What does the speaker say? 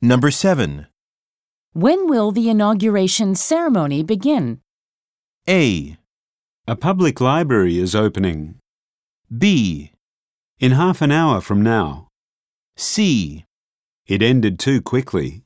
Number 7. When will the inauguration ceremony begin? A. A public library is opening. B. In half an hour from now. C. It ended too quickly.